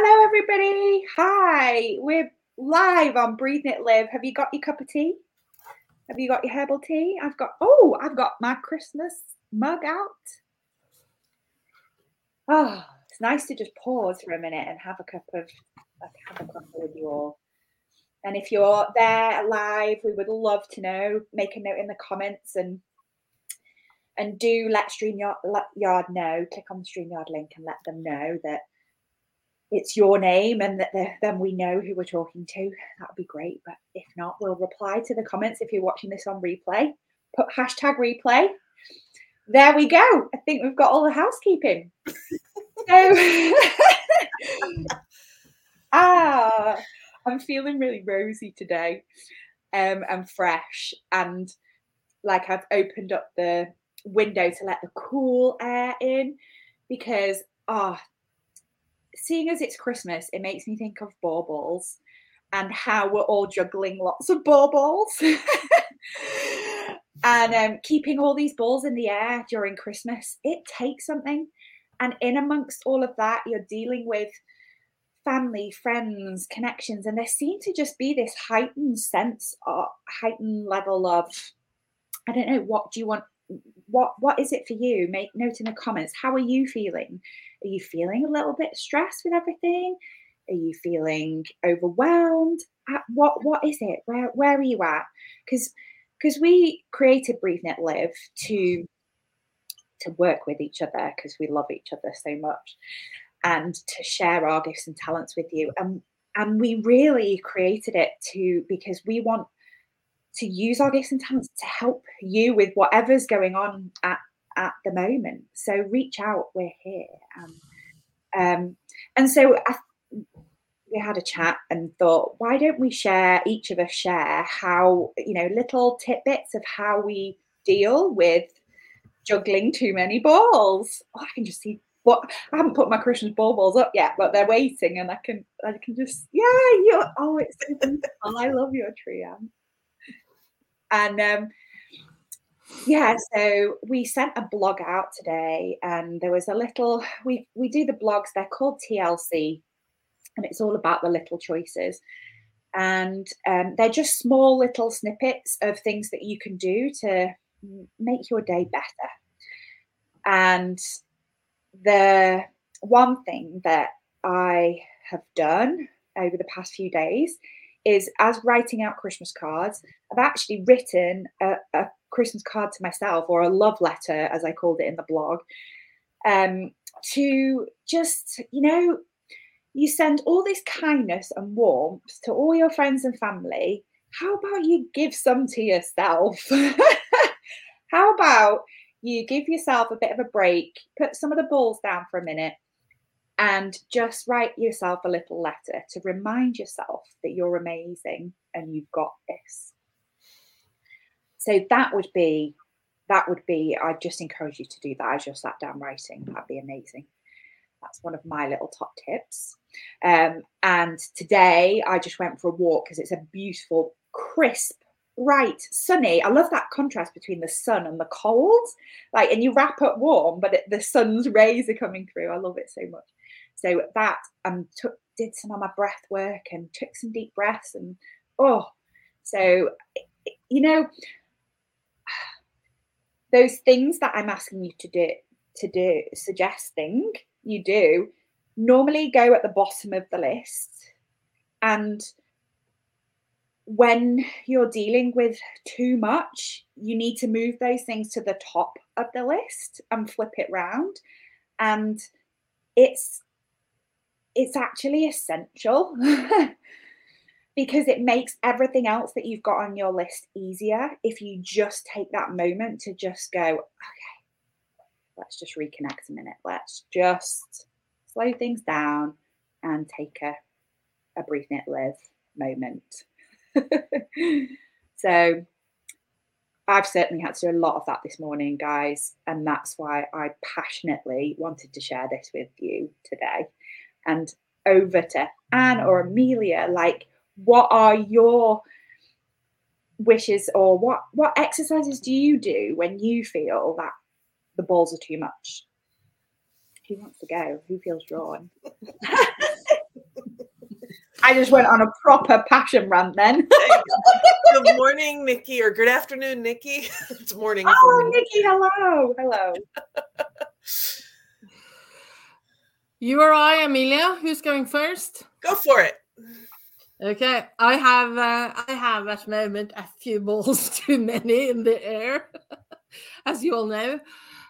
Hello, everybody. Hi. We're live on Breathe Knit Live. Have you got your cup of tea? Have you got your herbal tea? I've got, oh, I've got my Christmas mug out. Oh, it's nice to just pause for a minute and have a cup of, have a cup with you all. And if you're there live, we would love to know. Make a note in the comments and and do let StreamYard know. Click on the StreamYard link and let them know that it's your name and that then we know who we're talking to. That would be great. But if not, we'll reply to the comments if you're watching this on replay. Put hashtag replay. There we go. I think we've got all the housekeeping. so, ah, I'm feeling really rosy today um, and fresh. And like I've opened up the window to let the cool air in because, ah, oh, seeing as it's Christmas, it makes me think of baubles and how we're all juggling lots of baubles and um, keeping all these balls in the air during Christmas. It takes something. And in amongst all of that, you're dealing with family, friends, connections, and there seemed to just be this heightened sense or heightened level of, I don't know, what do you want? What what is it for you? Make note in the comments. How are you feeling? Are you feeling a little bit stressed with everything? Are you feeling overwhelmed? What what is it? Where where are you at? Because because we created Breathe Knit Live to to work with each other because we love each other so much and to share our gifts and talents with you and and we really created it to because we want to use our gifts and talents to help you with whatever's going on at at the moment. So reach out. We're here. Um, um, and so I, we had a chat and thought, why don't we share? Each of us share how you know little tidbits of how we deal with juggling too many balls. Oh, I can just see what I haven't put my Christmas ball balls up yet, but they're waiting, and I can I can just yeah, you oh, it's so beautiful. I love your tree, Anne. And um, yeah, so we sent a blog out today, and there was a little. We we do the blogs. They're called TLC, and it's all about the little choices. And um, they're just small little snippets of things that you can do to make your day better. And the one thing that I have done over the past few days is as writing out Christmas cards, I've actually written a, a Christmas card to myself or a love letter, as I called it in the blog, um, to just, you know, you send all this kindness and warmth to all your friends and family. How about you give some to yourself? How about you give yourself a bit of a break, put some of the balls down for a minute, and just write yourself a little letter to remind yourself that you're amazing and you've got this. So that would be that would be i'd just encourage you to do that as you're sat down writing. That'd be amazing. That's one of my little top tips. Um, and today I just went for a walk because it's a beautiful, crisp, bright, sunny. I love that contrast between the sun and the cold. Like, and you wrap up warm, but it, the sun's rays are coming through. I love it so much. So that um took did some of my breath work and took some deep breaths and oh, so you know those things that I'm asking you to do to do suggesting you do normally go at the bottom of the list. And when you're dealing with too much you need to move those things to the top of the list and flip it round. And it's it's actually essential because it makes everything else that you've got on your list easier if you just take that moment to just go, okay, let's just reconnect a minute. Let's just slow things down and take a, a breathe knit live moment. so I've certainly had to do a lot of that this morning, guys, and that's why I passionately wanted to share this with you today and over to Anne or Amelia. Like, what are your wishes or what what exercises do you do when you feel that the balls are too much? Who wants to go? Who feels drawn? I just went on a proper passion rant then. good morning, Nikki, or good afternoon, Nikki. it's morning. Oh, Nikki, hello. Hello. You or I, Amelia? Who's going first? Go for it. Okay, I have uh, I have at the moment a few balls too many in the air, as you all know,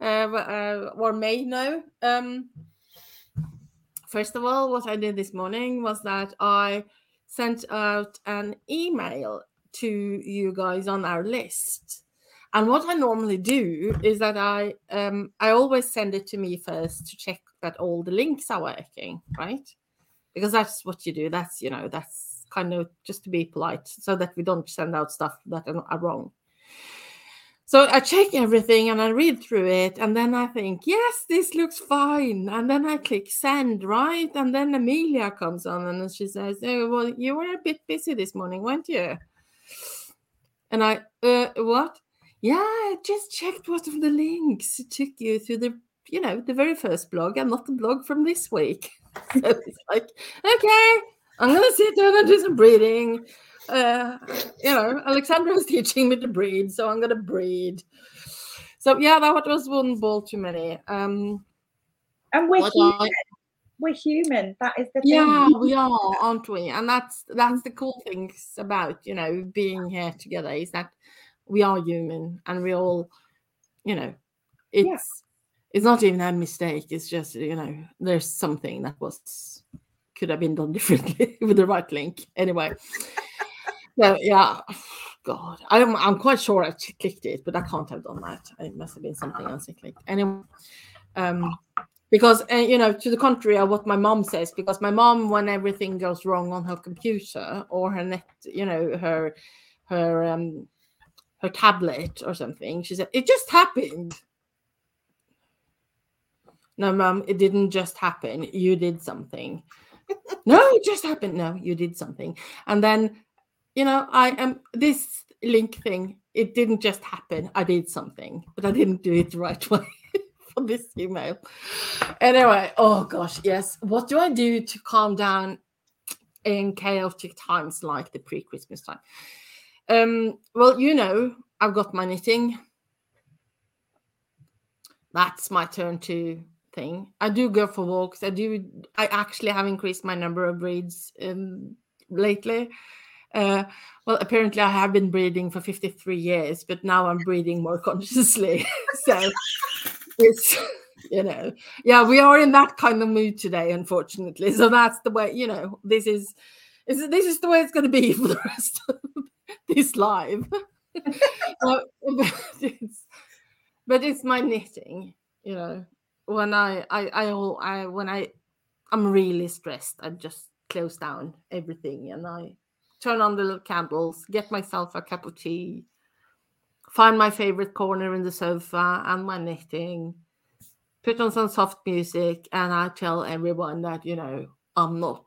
uh, uh, or may know. Um, first of all, what I did this morning was that I sent out an email to you guys on our list. And what I normally do is that I um, I always send it to me first to check that all the links are working, right? Because that's what you do. That's you know that's kind of just to be polite so that we don't send out stuff that are, wrong. So I check everything and I read through it, and then I think, yes, this looks fine. And then I click send, right? And then Amelia comes on and she says, oh, well, you were a bit busy this morning, weren't you? And I, uh, what? Yeah, I just checked what of the links took you to the, you know, the very first blog and not the blog from this week. so it's like, okay, I'm gonna sit down and do some breathing. Uh, you know, Alexandra was teaching me to breathe, so I'm gonna breathe. So yeah, that was one ball too many. Um, and we're human. I, we're human. That is the thing. Yeah, we are, aren't we? And that's that's the cool things about you know being here together is that we are human and we all, you know, it's. It's not even a mistake. It's just you know there's something that was could have been done differently with the right link. Anyway, so yeah, God, I'm I'm quite sure I clicked it, but I can't have done that. It must have been something else I clicked. Anyway, um, because uh, you know, to the contrary of what my mom says, because my mom, when everything goes wrong on her computer or her net, you know, her her um her tablet or something, she said it just happened. No, mom, it didn't just happen. You did something no, it just happened. No, you did something. And then, you know, I am this link thing, it didn't just happen. I did something, but I didn't do it the right way for this email. Anyway, oh gosh, yes. What do I do to calm down in chaotic times like the pre-Christmas time? Um, well, you know, I've got my knitting. That's my turn to thing. I do go for walks. I do. I actually have increased my number of breeds um, lately. Uh, well, apparently I have been breeding for 53 years, but now I'm breeding more consciously. so it's, you know, yeah, we are in that kind of mood today, unfortunately. So that's the way, you know, this is, is this is the way it's going to be for the rest of this live. but, it's, but it's my knitting, you know, when I I I, I when I I'm really stressed, I just close down everything and I turn on the little candles, get myself a cup of tea, find my favorite corner in the sofa and my knitting, put on some soft music, and I tell everyone that you know I'm not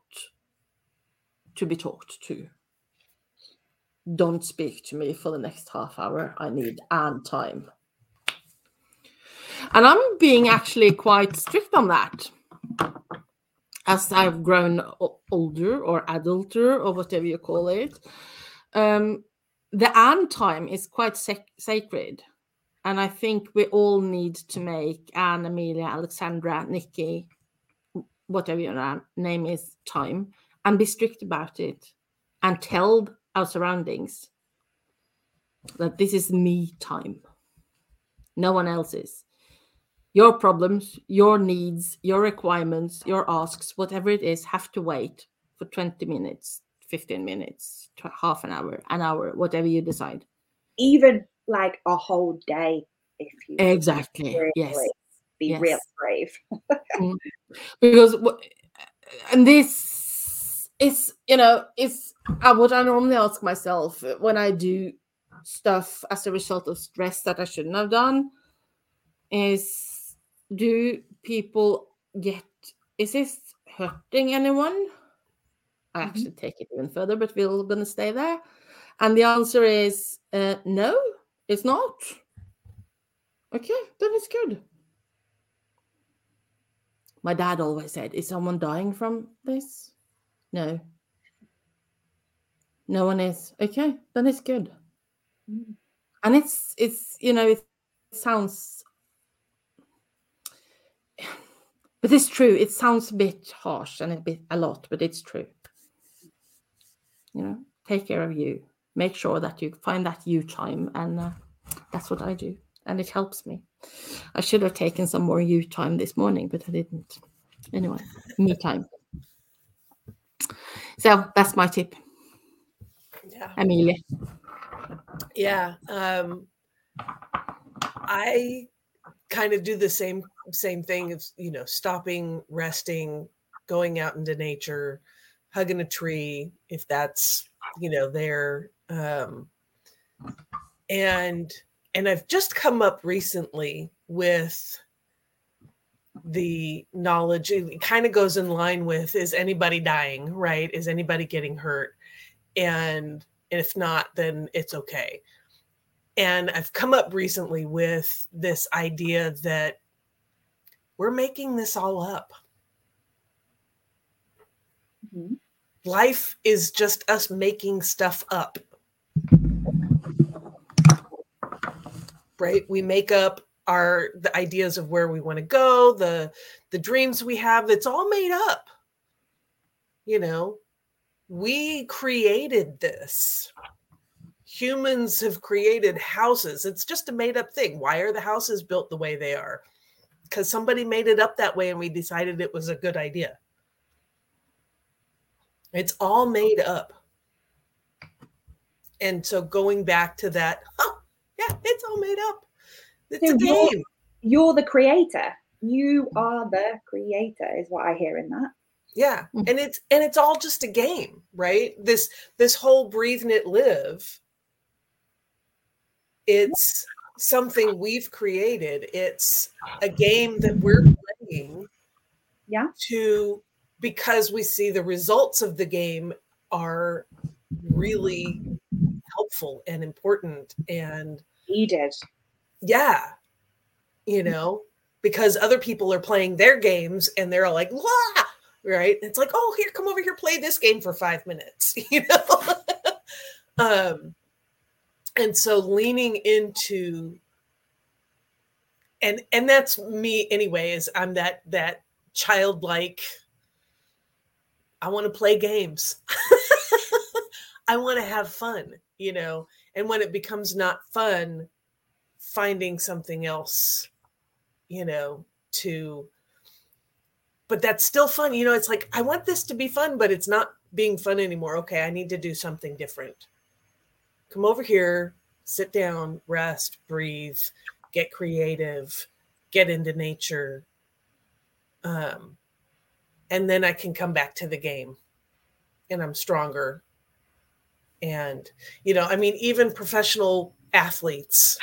to be talked to. Don't speak to me for the next half hour. I need Anne time. And I'm being actually quite strict on that as I've grown older or adulter or whatever you call it. Um, the Anne time is quite sac- sacred. And I think we all need to make Anne, Amelia, Alexandra, Nikki, whatever your name is, time and be strict about it and tell our surroundings that this is me time. No one else's your problems, your needs, your requirements, your asks, whatever it is, have to wait for 20 minutes, 15 minutes, half an hour, an hour, whatever you decide. Even like a whole day, if you exactly really yes, be yes. real brave. mm. Because and this is, you know, it's uh, what I normally ask myself when I do stuff as a result of stress that I shouldn't have done is do people get is this hurting anyone? I mm-hmm. actually take it even further but we're going to stay there. And the answer is uh, no it's not. Okay then it's good. My dad always said is someone dying from this? No. No one is. Okay then it's good. Mm. and it's it's you know it sounds but it's true. It sounds a bit harsh and a bit a lot but it's true. You know take care of you. Make sure that you find that you time and uh, that's what i do. And it helps me. I should have taken some more you time this morning but i didn't. Anyway me time. So that's my tip. Yeah. amelia Yeah. Um, I kind of do the same same thing of you know stopping, resting, going out into nature, hugging a tree if that's you know there. Um, and and I've just come up recently with the knowledge it kind of goes in line with is anybody dying right is anybody getting hurt and if not then it's okay and i've come up recently with this idea that we're making this all up. Mhm. life is just us making stuff up. Right? We make up our the ideas of where we want to go the the dreams we have it's all made up. You know? We created this humans have created houses. It's just a made up thing. Why are the houses built the way they are? Because somebody made it up that way and we decided it was a good idea. It's all made up. And so going back to that oh yeah it's all made up. It's a So you're- game. You're the creator. You are the creator, is what I hear in that. yeah Mm. and it's and it's all just a game right? This this whole breathe knit live it's something we've created it's a game that we're playing Yeah. to because we see the results of the game are really helpful and important and He did. yeah you know because other people are playing their games and they're all like Wah! right it's like oh here come over here play this game for five minutes you know um and so leaning into and and that's me anyway is i'm that that childlike i want to play games. I want to have fun you know? And when it becomes not fun finding something else you know to but that's still fun you know? It's like i want this to be fun but it's not being fun anymore. Okay i need to do something different come over here sit down rest breathe get creative get into nature. Um and then i can come back to the game and i'm stronger. And you know i mean even professional athletes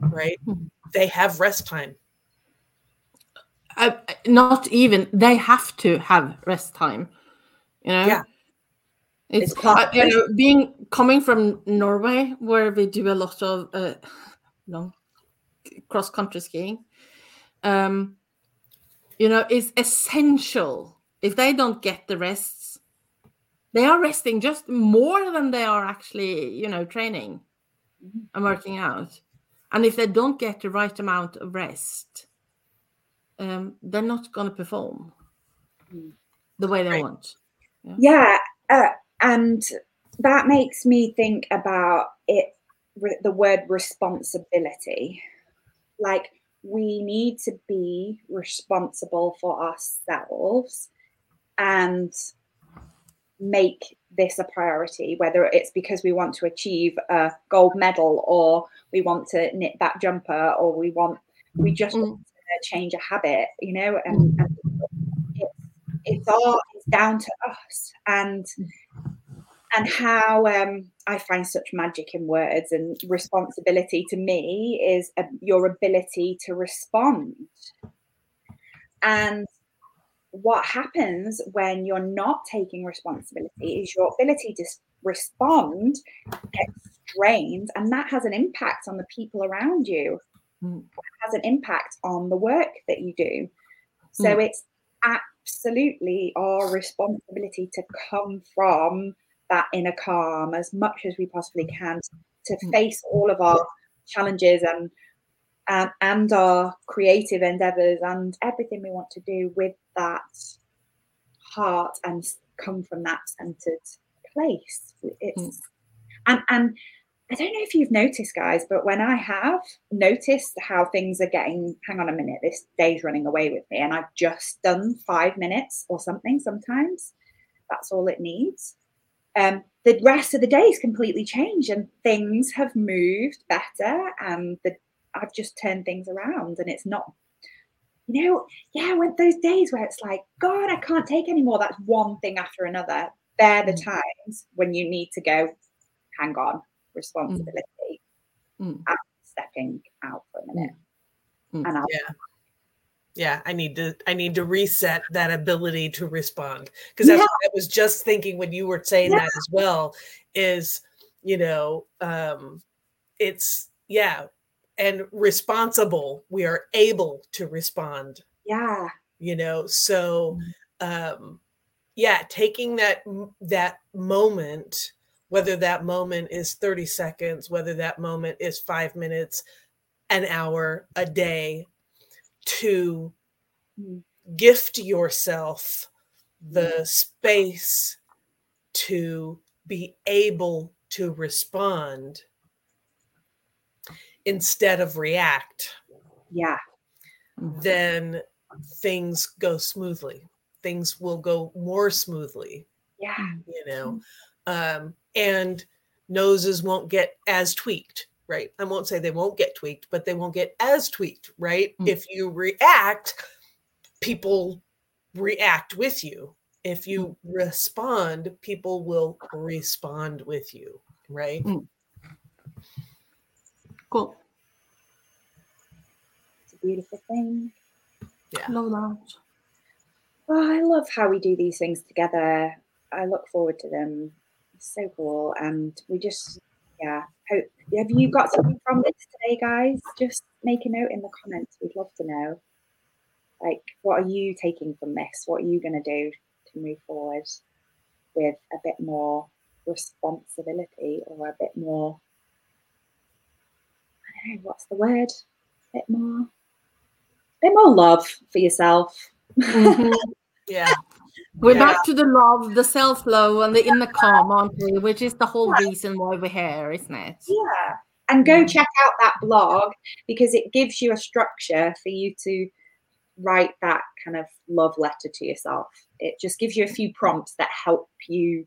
right? Mhm. they have rest time. Uh, not even they have to have rest time you know? Yeah. It's, It's uh, you know being coming from norway where we do a lot of uh, long cross country skiing um you know it's essential. If they don't get the rests they are resting just more than they are actually you know training and working out. And if they don't get the right amount of rest um, they're not going to perform Mm. the way they Right. want. Yeah, uh, and that makes me think about it. The word responsibility, like we need to be responsible for ourselves and make this a priority. Whether it's because we want to achieve a gold medal, or we want to knit that jumper, or we want we just Mm. want to change a habit, you know, and, and it's it's all it's down to us and and how um, I find such magic in words and responsibility to me is a, your ability to respond. And what happens when you're not taking responsibility is your ability to respond gets strained, and that has an impact on the people around you. Mm. Has an impact on the work that you do. So Mm. it's absolutely our responsibility to come from that inner calm as much as we possibly can to Mm. face all of our challenges and and, and our creative endeavors and everything we want to do with that heart and come from that centered place. It's and and I don't know if you've noticed, guys, but when I have noticed how things are getting, hang on a minute, this day's running away with me, and I've just done five minutes or something. Sometimes that's all it needs. Um, the rest of the day is completely changed, and things have moved better, and the I've just turned things around, and it's not. You know, yeah, I went those days where it's like, God, I can't take anymore. That's one thing after another. They're the Mm. times when you need to go, hang on, responsibility. Mm. I'm stepping out for a minute. Mm. And I'll, Yeah. Yeah, I need to I need to reset that ability to respond. Because that's Yeah. what I was just thinking when you were saying Yeah. that as well is you know um it's yeah and responsible. We are able to respond. Yeah, you know so um yeah taking that that moment whether that moment is 30 seconds whether that moment is 5 minutes an hour a day to Mm. gift yourself the space to be able to respond instead of react yeah, then things go smoothly. Things will go more smoothly yeah, you know? Um and noses won't get as tweaked right i won't say they won't get tweaked but they won't get as tweaked right Mm. if you react people react with you if you respond people will respond with you right Cool. it's a beautiful thing. Yeah. Love that. Oh, I love how we do these things together. I look forward to them. It's so cool. And we just, yeah. Hope, have you got something from this today, guys? Just make a note in the comments. We'd love to know. Like, what are you taking from this? What are you going to do to move forward with a bit more responsibility or a bit more, I don't know, what's the word? A bit more, a bit more love for yourself. Mhm. yeah We're Yeah. back to the love, the self love, and the inner calm, aren't we? Which is the whole reason why we're here, isn't it? Yeah. And go check out that blog because it gives you a structure for you to write that kind of love letter to yourself. It just gives you a few prompts that help you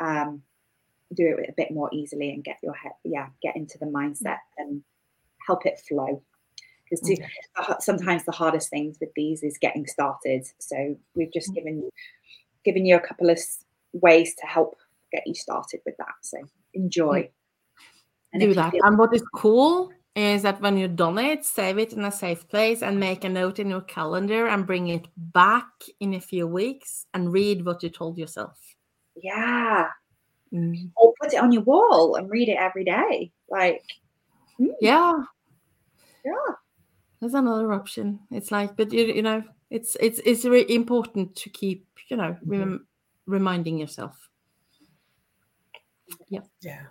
um, do it a bit more easily and get your head, yeah, get into the mindset and help it flow. Because Okay. sometimes the hardest things with these is getting started. So we've just given given you a couple of ways to help get you started with that. So enjoy. And Do that. feel- And what is cool is that when you're done it, save it in a safe place and make a note in your calendar and bring it back in a few weeks and read what you told yourself. yeah, Mm. or put it on your wall and read it every day. Like, mm, Yeah, yeah, there's another option. It's like, but you, you know, it's it's it's really important to keep, you know, rem- reminding yourself. yeah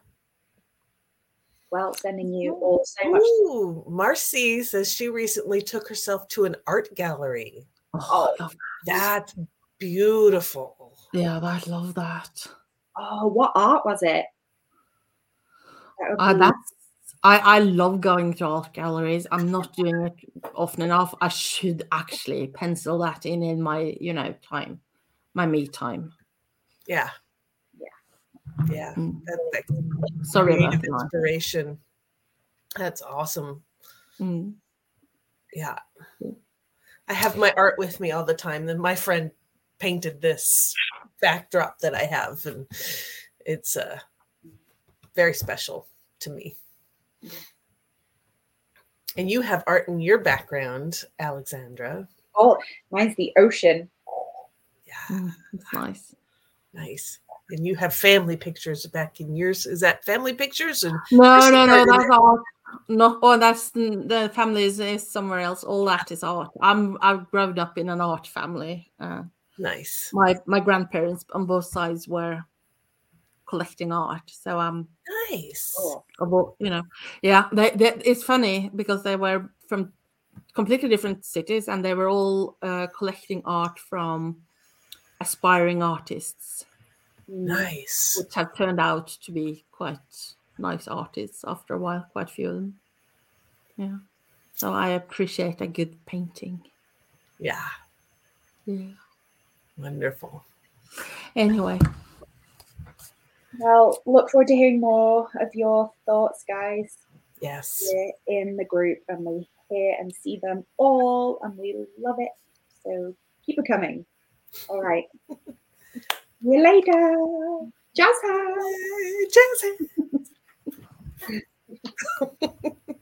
well, sending you all so much. Ooh, Marcy says she recently took herself to an art gallery. Oh, I love That's beautiful. Yeah, I love that. Oh, what art was it? That Uh, that's I, I love going to art galleries. I'm not doing it often enough. I should actually pencil that in in my you know time, my me time. Yeah. Yeah. Yeah. Mm. That, that Sorry about that. inspiration. That's awesome. Mm. Yeah. I have my art with me all the time. Then my friend painted this backdrop that I have, and it's uh, very special to me. And you have art in your background, Alexandra. oh, mine's the ocean. Yeah, Mm, It's nice. nice. And you have family pictures back in yours. Is that family pictures? And No, no, no, art in that's art. No, oh, that's the family is, is somewhere else. All that is art. I'm I've grown up in an art family. Uh, nice. my my grandparents on both sides were collecting art. So um, Nice. Oh, about you know, yeah, they, they, it's funny because they were from completely different cities and they were all uh, collecting art from aspiring artists, Nice. which have turned out to be quite nice artists after a while. Quite a few of them. Yeah. So I appreciate a good painting. Yeah. Yeah. Wonderful. Anyway, Well, look forward to hearing more of your thoughts, guys. Yes. We're in the group and we hear and see them all, and we love it. So keep it coming. All right. See you later. Jazz hands. Jazz hands.